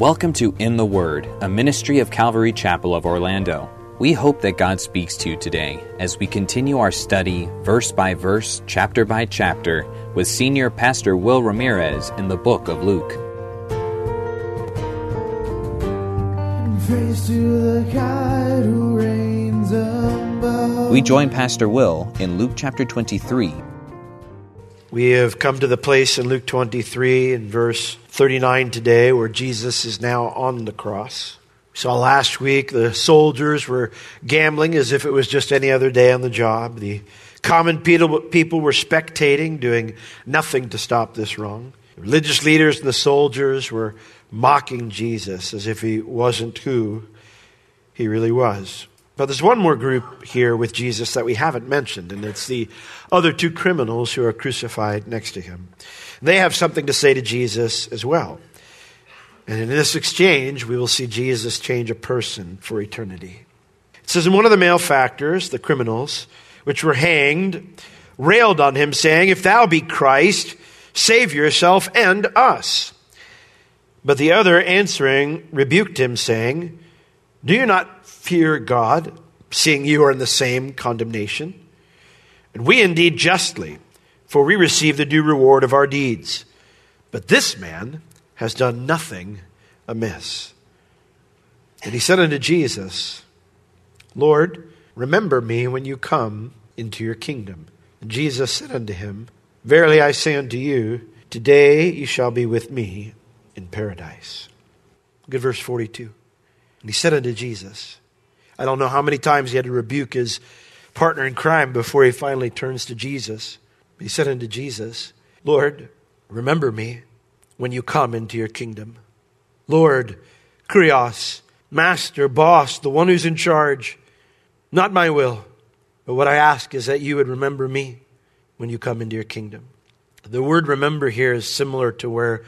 Welcome to In the Word, a ministry of Calvary Chapel of Orlando. We hope that God speaks to you today as we continue our study, verse by verse, chapter by chapter, with Senior Pastor Will Ramirez in the book of Luke. We join Pastor Will in Luke chapter 23. We have come to the place in Luke 23 and verse 39 today where Jesus is now on the cross. We saw last week the soldiers were gambling as if it was just any other day on the job. The common people were spectating, doing nothing to stop this wrong. The religious leaders and the soldiers were mocking Jesus as if he wasn't who he really was. But there's one more group here with Jesus that we haven't mentioned, and it's the other two criminals who are crucified next to him. They have something to say to Jesus as well. And in this exchange, we will see Jesus change a person for eternity. It says, And one of the malefactors, the criminals, which were hanged, railed on him, saying, If thou be Christ, save yourself and us. But the other answering rebuked him, saying, Do you not fear God, seeing you are in the same condemnation? And we indeed justly, for we receive the due reward of our deeds. But this man has done nothing amiss. And he said unto Jesus, Lord, remember me when you come into your kingdom. And Jesus said unto him, Verily I say unto you, today you shall be with me in paradise. Good verse 42. And he said unto Jesus, I don't know how many times he had to rebuke his partner in crime before he finally turns to Jesus. He said unto Jesus, Lord, remember me when you come into your kingdom. Lord, Kurios, Master, Boss, the one who's in charge, not my will, but what I ask is that you would remember me when you come into your kingdom. The word remember here is similar to where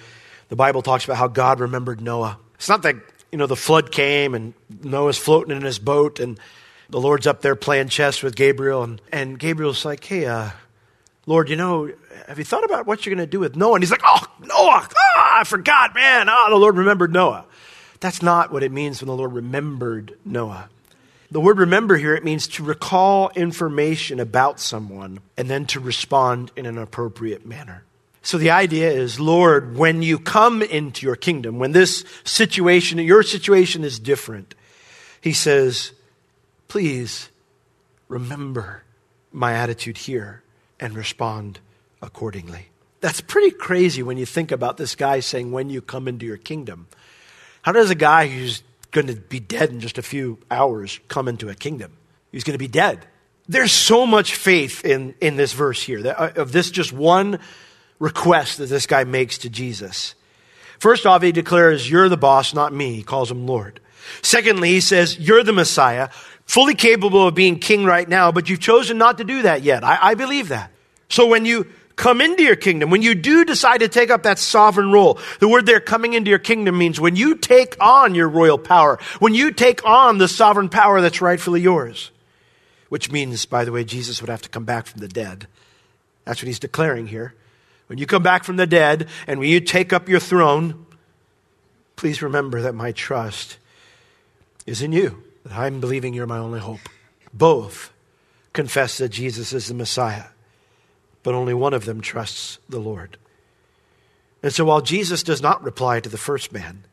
the Bible talks about how God remembered Noah. It's not that you know, the flood came and Noah's floating in his boat and the Lord's up there playing chess with Gabriel. And, and Gabriel's like, hey, uh, Lord, you know, have you thought about what you're going to do with Noah? And he's like, oh, Noah, ah, I forgot, man. Ah, the Lord remembered Noah. That's not what it means when the Lord remembered Noah. The word remember here, it means to recall information about someone and then to respond in an appropriate manner. So the idea is, Lord, when you come into your kingdom, when this situation, your situation is different, he says, please remember my attitude here and respond accordingly. That's pretty crazy when you think about this guy saying, when you come into your kingdom. How does a guy who's going to be dead in just a few hours come into a kingdom? He's going to be dead. There's so much faith in, in this verse here, that, uh, of this just one request that this guy makes to Jesus. First off, he declares, You're the boss, not me. He calls him Lord. Secondly, he says, You're the Messiah, fully capable of being king right now, but you've chosen not to do that yet. I, I believe that. So when you come into your kingdom, when you do decide to take up that sovereign role, the word there coming into your kingdom means when you take on your royal power, when you take on the sovereign power that's rightfully yours. Which means, by the way, Jesus would have to come back from the dead. That's what he's declaring here. When you come back from the dead and when you take up your throne, please remember that my trust is in you, that I'm believing you're my only hope. Both confess that Jesus is the Messiah, but only one of them trusts the Lord. And so while Jesus does not reply to the first man,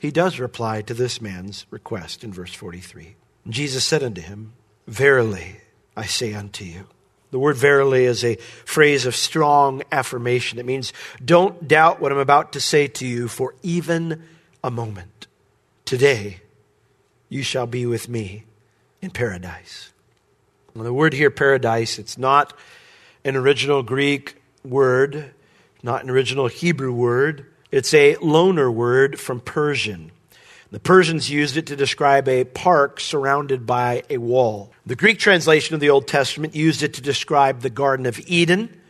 he does reply to this man's request in verse 43. Jesus said unto him, Verily I say unto you, the word verily is a phrase of strong affirmation. It means, don't doubt what I'm about to say to you for even a moment. Today, you shall be with me in paradise. Well, the word here, paradise, it's not an original Greek word, not an original Hebrew word. It's a loaner word from Persian. The Persians used it to describe a park surrounded by a wall. The Greek translation of the Old Testament used it to describe the Garden of Eden,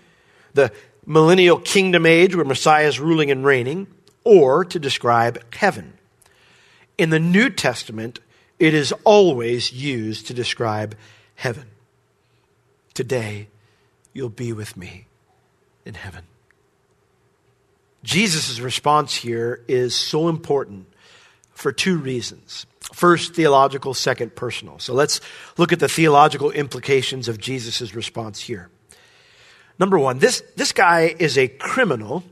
the millennial kingdom age where Messiah is ruling and reigning, or to describe heaven. In the New Testament, it is always used to describe heaven. Today, you'll be with me in heaven. Jesus' response here is so important for two reasons. First, theological, second, personal. So let's look at the theological implications of Jesus' response here. Number one, this, this guy is a criminal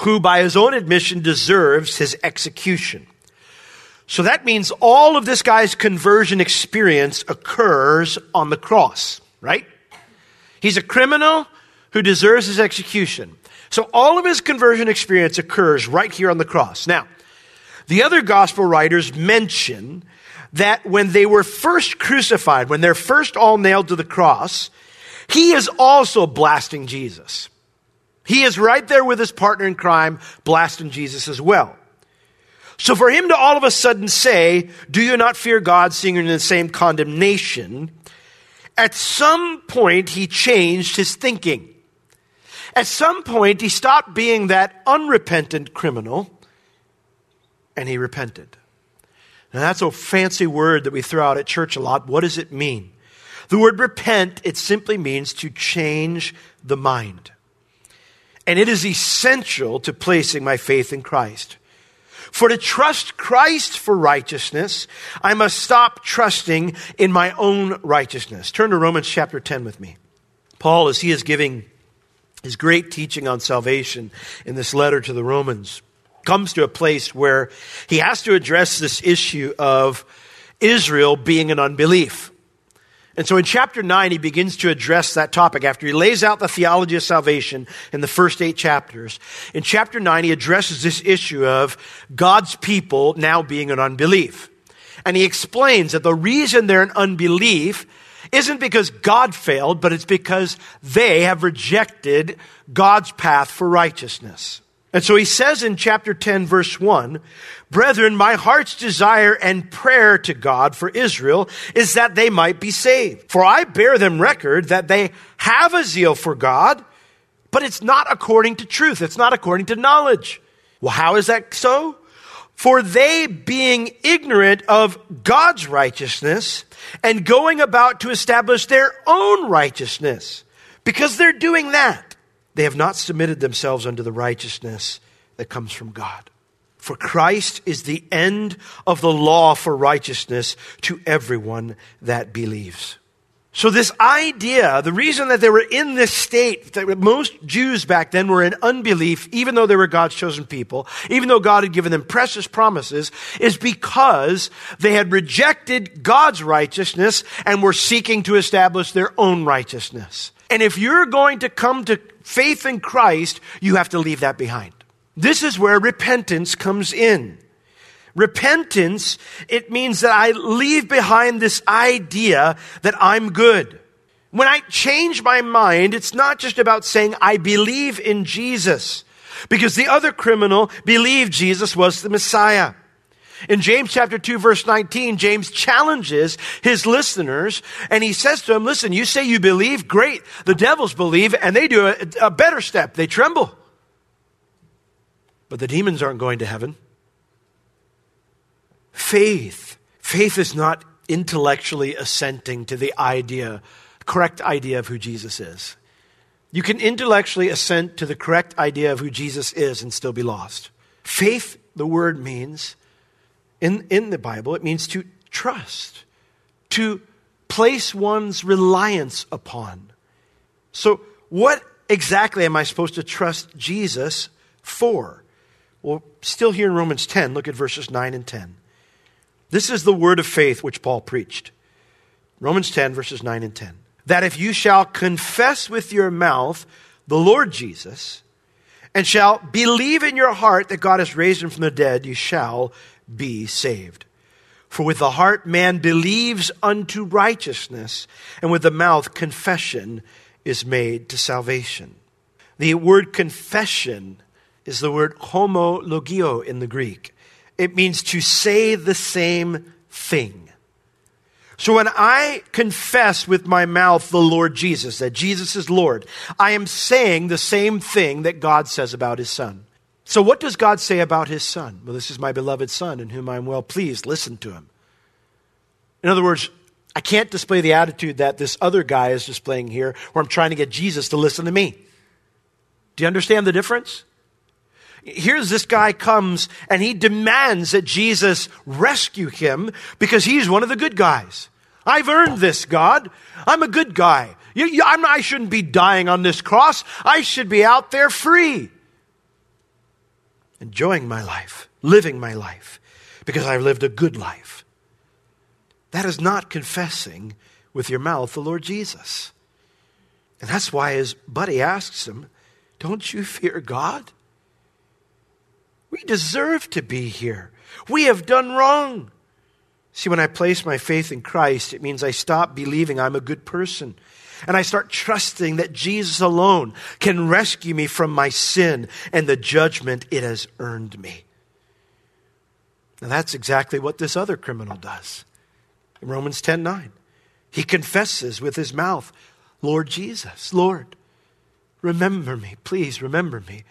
who, by his own admission, deserves his execution. So that means all of this guy's conversion experience occurs on the cross, right? He's a criminal who deserves his execution. So all of his conversion experience occurs right here on the cross. Now, the other gospel writers mention that when they were first crucified, when they're first all nailed to the cross, he is also blasting Jesus. He is right there with his partner in crime, blasting Jesus as well. So for him to all of a sudden say, Do you not fear God, seeing you're in the same condemnation? At some point, he changed his thinking. At some point, he stopped being that unrepentant criminal and he repented. Now, that's a fancy word that we throw out at church a lot. What does it mean? The word repent, it simply means to change the mind. And it is essential to placing my faith in Christ. For to trust Christ for righteousness, I must stop trusting in my own righteousness. Turn to Romans chapter 10 with me. Paul, as he is giving his great teaching on salvation in this letter to the Romans comes to a place where he has to address this issue of Israel being an unbelief. And so in chapter 9, he begins to address that topic after he lays out the theology of salvation in the first eight chapters. In chapter 9, he addresses this issue of God's people now being an unbelief. And he explains that the reason they're an unbelief isn't because God failed, but it's because they have rejected God's path for righteousness. And so he says in chapter 10, verse 1 Brethren, my heart's desire and prayer to God for Israel is that they might be saved. For I bear them record that they have a zeal for God, but it's not according to truth, it's not according to knowledge. Well, how is that so? For they, being ignorant of God's righteousness and going about to establish their own righteousness, because they're doing that, they have not submitted themselves unto the righteousness that comes from God. For Christ is the end of the law for righteousness to everyone that believes. So, this idea, the reason that they were in this state, that most Jews back then were in unbelief, even though they were God's chosen people, even though God had given them precious promises, is because they had rejected God's righteousness and were seeking to establish their own righteousness. And if you're going to come to faith in Christ, you have to leave that behind. This is where repentance comes in. Repentance, it means that I leave behind this idea that I'm good. When I change my mind, it's not just about saying I believe in Jesus, because the other criminal believed Jesus was the Messiah. In James chapter 2 verse 19, James challenges his listeners and he says to them, listen, you say you believe, great. The devils believe and they do a, a better step. They tremble. But the demons aren't going to heaven. Faith. Faith is not intellectually assenting to the idea, correct idea of who Jesus is. You can intellectually assent to the correct idea of who Jesus is and still be lost. Faith, the word means in, in the Bible, it means to trust, to place one's reliance upon. So, what exactly am I supposed to trust Jesus for? Well, still here in Romans 10, look at verses 9 and 10. This is the word of faith which Paul preached. Romans 10, verses 9 and 10. That if you shall confess with your mouth the Lord Jesus, and shall believe in your heart that God has raised him from the dead, you shall be saved. For with the heart man believes unto righteousness, and with the mouth confession is made to salvation. The word confession is the word homologio in the Greek. It means to say the same thing. So when I confess with my mouth the Lord Jesus, that Jesus is Lord, I am saying the same thing that God says about his son. So what does God say about his son? Well, this is my beloved son in whom I am well pleased. Listen to him. In other words, I can't display the attitude that this other guy is displaying here, where I'm trying to get Jesus to listen to me. Do you understand the difference? Here's this guy comes and he demands that Jesus rescue him because he's one of the good guys. I've earned this, God. I'm a good guy. You, you, I shouldn't be dying on this cross. I should be out there free, enjoying my life, living my life, because I've lived a good life. That is not confessing with your mouth the Lord Jesus. And that's why his buddy asks him, Don't you fear God? We deserve to be here. We have done wrong. See, when I place my faith in Christ, it means I stop believing I'm a good person. And I start trusting that Jesus alone can rescue me from my sin and the judgment it has earned me. Now, that's exactly what this other criminal does. In Romans 10 9, he confesses with his mouth, Lord Jesus, Lord, remember me, please remember me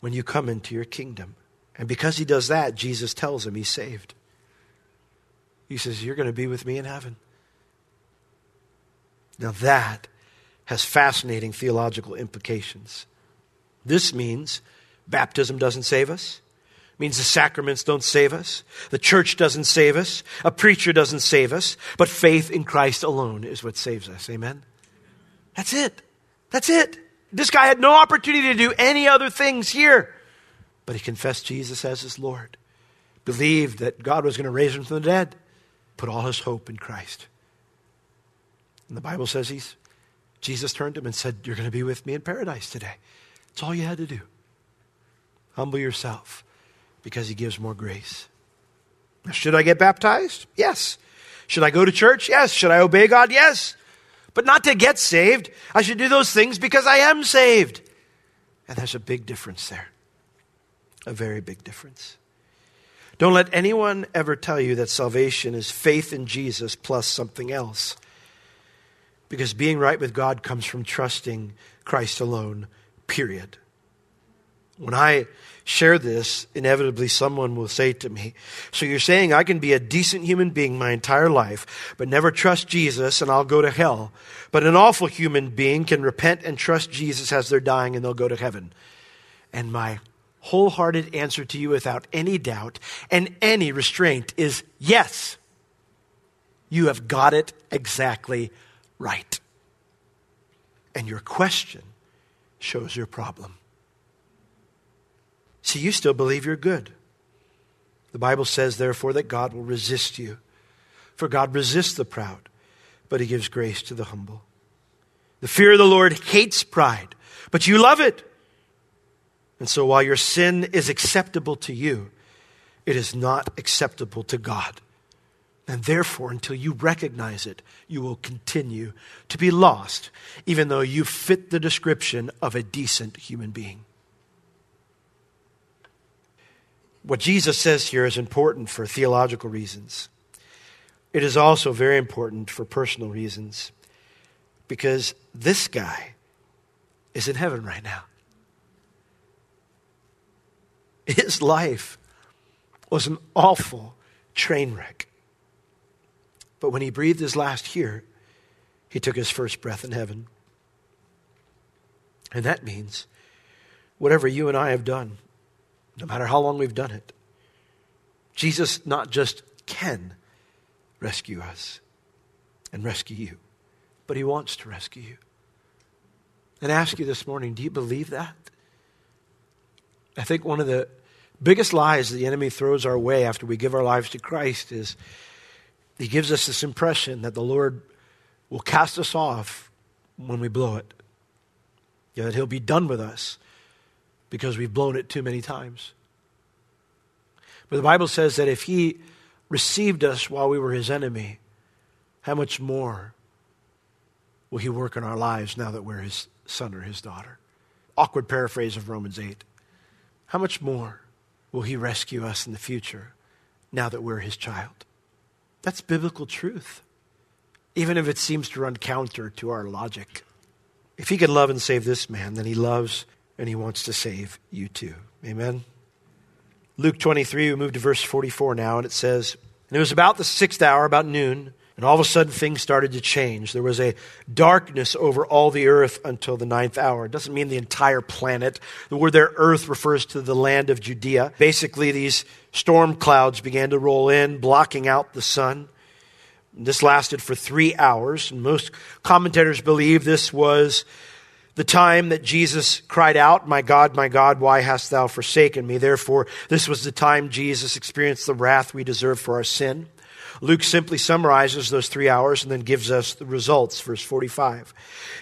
when you come into your kingdom. And because he does that, Jesus tells him he's saved. He says, You're going to be with me in heaven. Now, that has fascinating theological implications. This means baptism doesn't save us. It means the sacraments don't save us. The church doesn't save us. A preacher doesn't save us. But faith in Christ alone is what saves us. Amen? That's it. That's it. This guy had no opportunity to do any other things here. But he confessed Jesus as his Lord, believed that God was going to raise him from the dead, put all his hope in Christ. And the Bible says he's, Jesus turned to him and said, You're going to be with me in paradise today. That's all you had to do. Humble yourself because he gives more grace. Now, should I get baptized? Yes. Should I go to church? Yes. Should I obey God? Yes but not to get saved. I should do those things because I am saved. And there's a big difference there. A very big difference. Don't let anyone ever tell you that salvation is faith in Jesus plus something else. Because being right with God comes from trusting Christ alone, period. When I share this, inevitably someone will say to me, So you're saying I can be a decent human being my entire life, but never trust Jesus and I'll go to hell. But an awful human being can repent and trust Jesus as they're dying and they'll go to heaven. And my wholehearted answer to you without any doubt and any restraint is yes. You have got it exactly right. And your question shows your problem. See, you still believe you're good. The Bible says, therefore, that God will resist you. For God resists the proud, but he gives grace to the humble. The fear of the Lord hates pride, but you love it. And so while your sin is acceptable to you, it is not acceptable to God. And therefore, until you recognize it, you will continue to be lost, even though you fit the description of a decent human being. What Jesus says here is important for theological reasons. It is also very important for personal reasons because this guy is in heaven right now. His life was an awful train wreck. But when he breathed his last here, he took his first breath in heaven. And that means whatever you and I have done, no matter how long we've done it. Jesus not just can rescue us and rescue you, but he wants to rescue you. And I ask you this morning do you believe that? I think one of the biggest lies the enemy throws our way after we give our lives to Christ is he gives us this impression that the Lord will cast us off when we blow it. That he'll be done with us because we've blown it too many times. But the Bible says that if he received us while we were his enemy, how much more will he work in our lives now that we're his son or his daughter? Awkward paraphrase of Romans 8. how much more will He rescue us in the future now that we're His child? That's biblical truth, even if it seems to run counter to our logic. If He can love and save this man, then He loves and He wants to save you too. Amen. Luke 23, we move to verse 44 now, and it says, And it was about the sixth hour, about noon, and all of a sudden things started to change. There was a darkness over all the earth until the ninth hour. It doesn't mean the entire planet. The word there, earth, refers to the land of Judea. Basically, these storm clouds began to roll in, blocking out the sun. This lasted for three hours, and most commentators believe this was the time that Jesus cried out, My God, my God, why hast thou forsaken me? Therefore, this was the time Jesus experienced the wrath we deserve for our sin. Luke simply summarizes those three hours and then gives us the results. Verse 45.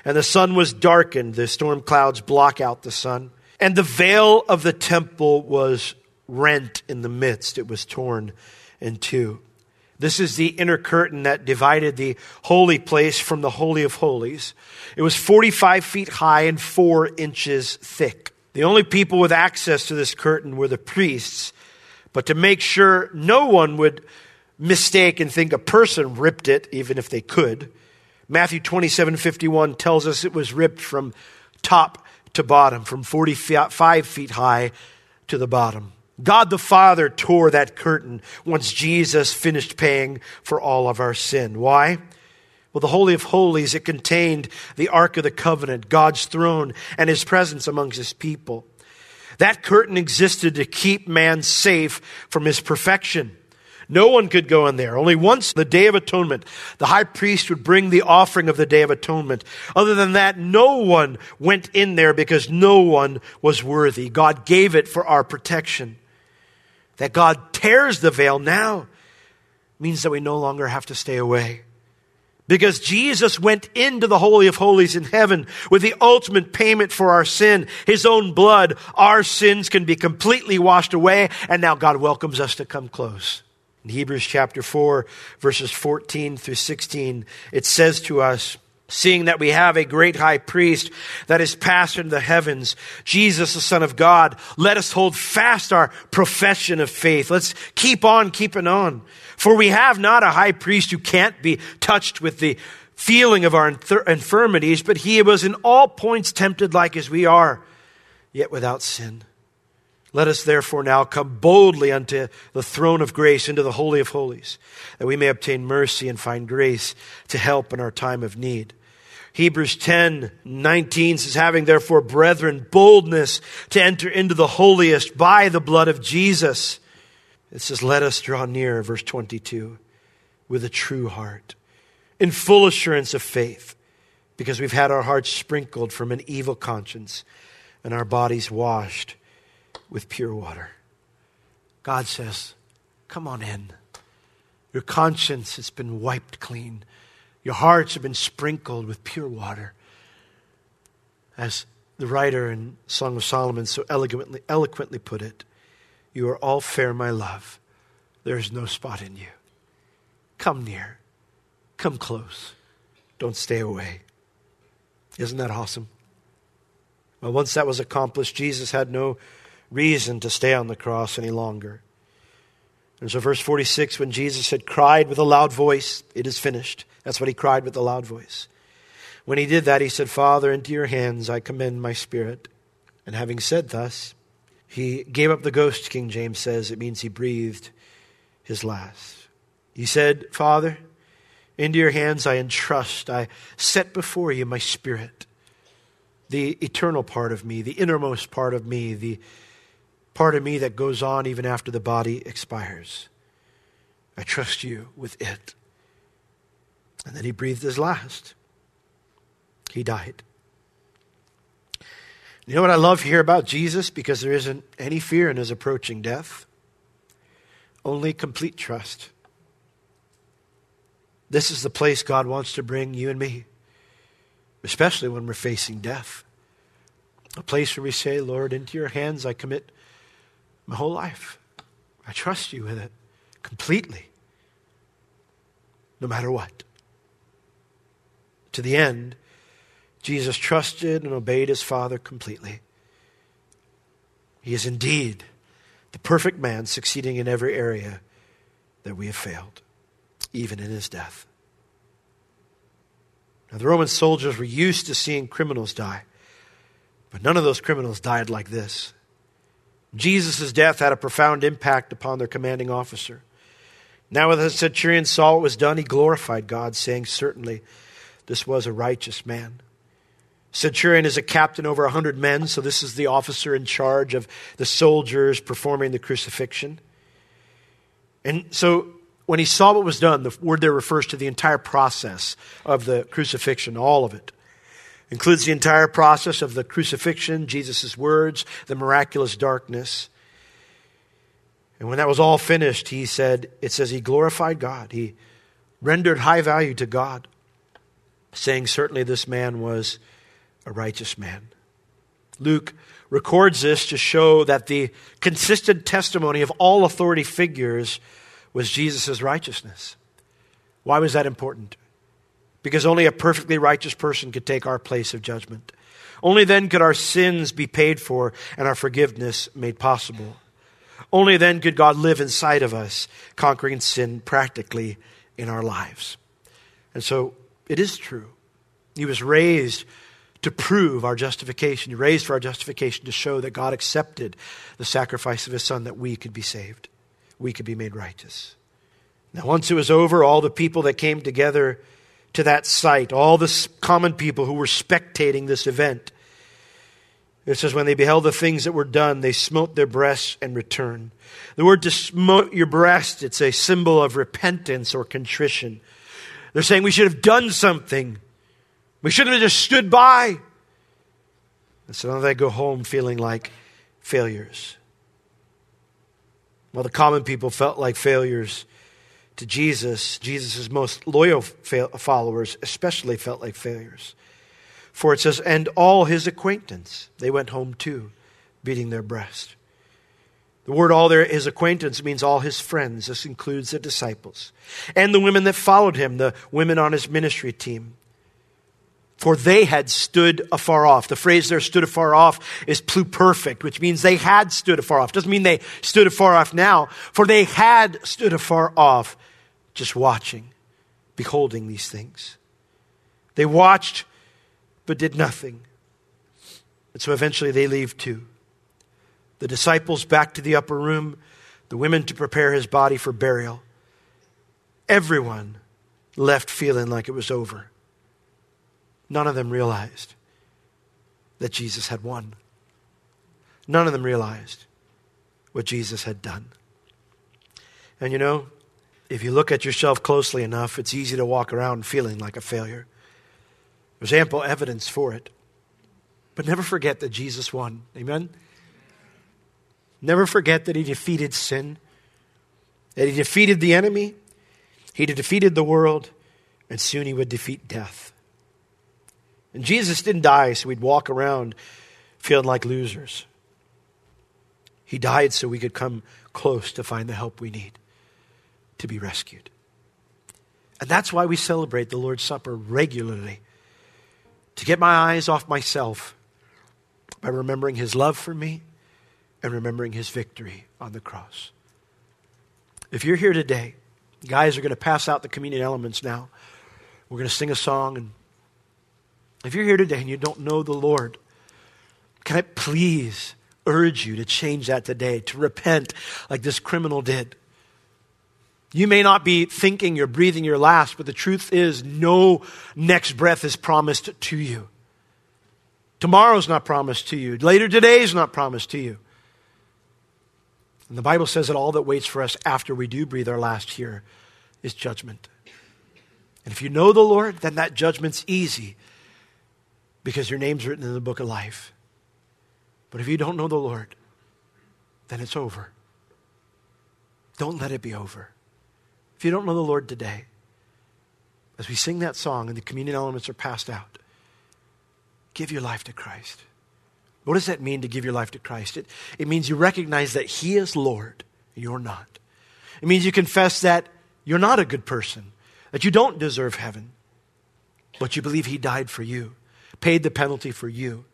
And the sun was darkened, the storm clouds block out the sun, and the veil of the temple was rent in the midst, it was torn in two. This is the inner curtain that divided the holy place from the Holy of Holies. It was 45 feet high and four inches thick. The only people with access to this curtain were the priests. But to make sure no one would mistake and think a person ripped it, even if they could, Matthew 27 51 tells us it was ripped from top to bottom, from 45 feet high to the bottom. God the Father tore that curtain once Jesus finished paying for all of our sin. Why? Well, the Holy of Holies, it contained the Ark of the Covenant, God's throne, and his presence amongst his people. That curtain existed to keep man safe from his perfection. No one could go in there. Only once the Day of Atonement, the high priest would bring the offering of the Day of Atonement. Other than that, no one went in there because no one was worthy. God gave it for our protection. That God tears the veil now means that we no longer have to stay away. Because Jesus went into the Holy of Holies in heaven with the ultimate payment for our sin, His own blood, our sins can be completely washed away, and now God welcomes us to come close. In Hebrews chapter 4, verses 14 through 16, it says to us, Seeing that we have a great high priest that is passed into the heavens, Jesus, the Son of God, let us hold fast our profession of faith. Let's keep on keeping on. For we have not a high priest who can't be touched with the feeling of our infirmities, but he was in all points tempted like as we are, yet without sin. Let us therefore now come boldly unto the throne of grace, into the Holy of Holies, that we may obtain mercy and find grace to help in our time of need. Hebrews 10, 19 says, having therefore, brethren, boldness to enter into the holiest by the blood of Jesus. It says, let us draw near, verse 22, with a true heart, in full assurance of faith, because we've had our hearts sprinkled from an evil conscience and our bodies washed with pure water. God says, Come on in. Your conscience has been wiped clean. Your hearts have been sprinkled with pure water. As the writer in Song of Solomon so eloquently, eloquently put it, You are all fair, my love. There is no spot in you. Come near. Come close. Don't stay away. Isn't that awesome? Well, once that was accomplished, Jesus had no reason to stay on the cross any longer. And so, verse 46, when Jesus had cried with a loud voice, It is finished. That's what he cried with a loud voice. When he did that, he said, Father, into your hands I commend my spirit. And having said thus, he gave up the ghost, King James says. It means he breathed his last. He said, Father, into your hands I entrust, I set before you my spirit, the eternal part of me, the innermost part of me, the part of me that goes on even after the body expires. I trust you with it. And then he breathed his last. He died. You know what I love here about Jesus? Because there isn't any fear in his approaching death, only complete trust. This is the place God wants to bring you and me, especially when we're facing death. A place where we say, Lord, into your hands I commit my whole life. I trust you with it completely, no matter what. To the end, Jesus trusted and obeyed his Father completely. He is indeed the perfect man, succeeding in every area that we have failed, even in his death. Now, the Roman soldiers were used to seeing criminals die, but none of those criminals died like this. Jesus' death had a profound impact upon their commanding officer. Now, when the centurion saw what was done, he glorified God, saying, Certainly, this was a righteous man. Centurion is a captain over a hundred men, so this is the officer in charge of the soldiers performing the crucifixion. And so when he saw what was done, the word there refers to the entire process of the crucifixion, all of it. Includes the entire process of the crucifixion, Jesus' words, the miraculous darkness. And when that was all finished, he said, it says he glorified God. He rendered high value to God, saying, Certainly this man was a righteous man. Luke records this to show that the consistent testimony of all authority figures was Jesus' righteousness. Why was that important? Because only a perfectly righteous person could take our place of judgment. Only then could our sins be paid for and our forgiveness made possible. Only then could God live inside of us, conquering sin practically in our lives. And so it is true. He was raised to prove our justification. He raised for our justification to show that God accepted the sacrifice of his son that we could be saved, we could be made righteous. Now, once it was over, all the people that came together to that site, all the common people who were spectating this event, it says, when they beheld the things that were done, they smote their breasts and returned. The word to smote your breast, it's a symbol of repentance or contrition. They're saying we should have done something. We shouldn't have just stood by. And so now they go home feeling like failures. Well, the common people felt like failures to Jesus. Jesus' most loyal followers especially felt like failures. For it says, and all his acquaintance, they went home too, beating their breast. The word all there, his acquaintance, means all his friends. This includes the disciples and the women that followed him, the women on his ministry team for they had stood afar off. The phrase there, stood afar off, is pluperfect, which means they had stood afar off. Doesn't mean they stood afar off now, for they had stood afar off, just watching, beholding these things. They watched, but did nothing. And so eventually they leave too. The disciples back to the upper room, the women to prepare his body for burial. Everyone left feeling like it was over. None of them realized that Jesus had won. None of them realized what Jesus had done. And you know, if you look at yourself closely enough, it's easy to walk around feeling like a failure. There's ample evidence for it. But never forget that Jesus won. Amen? Never forget that he defeated sin, that he defeated the enemy, he defeated the world, and soon he would defeat death. And Jesus didn't die so we'd walk around feeling like losers. He died so we could come close to find the help we need to be rescued. And that's why we celebrate the Lord's Supper regularly to get my eyes off myself by remembering his love for me and remembering his victory on the cross. If you're here today, guys are going to pass out the communion elements now. We're going to sing a song and if you're here today and you don't know the Lord, can I please urge you to change that today, to repent like this criminal did? You may not be thinking you're breathing your last, but the truth is, no next breath is promised to you. Tomorrow's not promised to you. Later today's not promised to you. And the Bible says that all that waits for us after we do breathe our last here is judgment. And if you know the Lord, then that judgment's easy because your name's written in the book of life. But if you don't know the Lord, then it's over. Don't let it be over. If you don't know the Lord today, as we sing that song and the communion elements are passed out, give your life to Christ. What does that mean to give your life to Christ? It, it means you recognize that He is Lord, you're not. It means you confess that you're not a good person, that you don't deserve heaven, but you believe He died for you paid the penalty for you,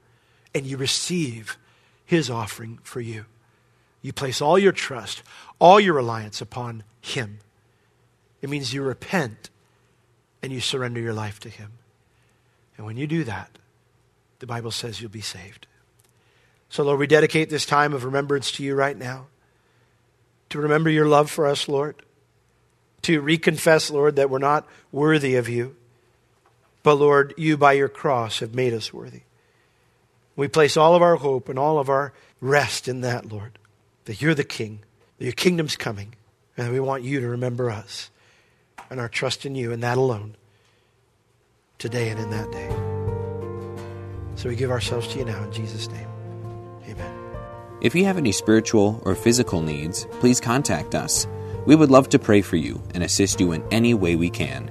and you receive his offering for you. You place all your trust, all your reliance upon him. It means you repent and you surrender your life to him. And when you do that, the Bible says you'll be saved. So, Lord, we dedicate this time of remembrance to you right now. To remember your love for us, Lord. To reconfess, Lord, that we're not worthy of you. But, Lord, you by your cross have made us worthy. We place all of our hope and all of our rest in that, Lord, that you're the King, that your kingdom's coming, and we want you to remember us and our trust in you and that alone today and in that day. So we give ourselves to you now in Jesus' name. Amen. If you have any spiritual or physical needs, please contact us. We would love to pray for you and assist you in any way we can.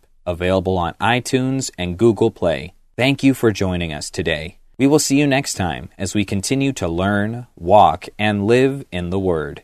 available on iTunes and Google Play. Thank you for joining us today. We will see you next time as we continue to learn, walk, and live in the Word.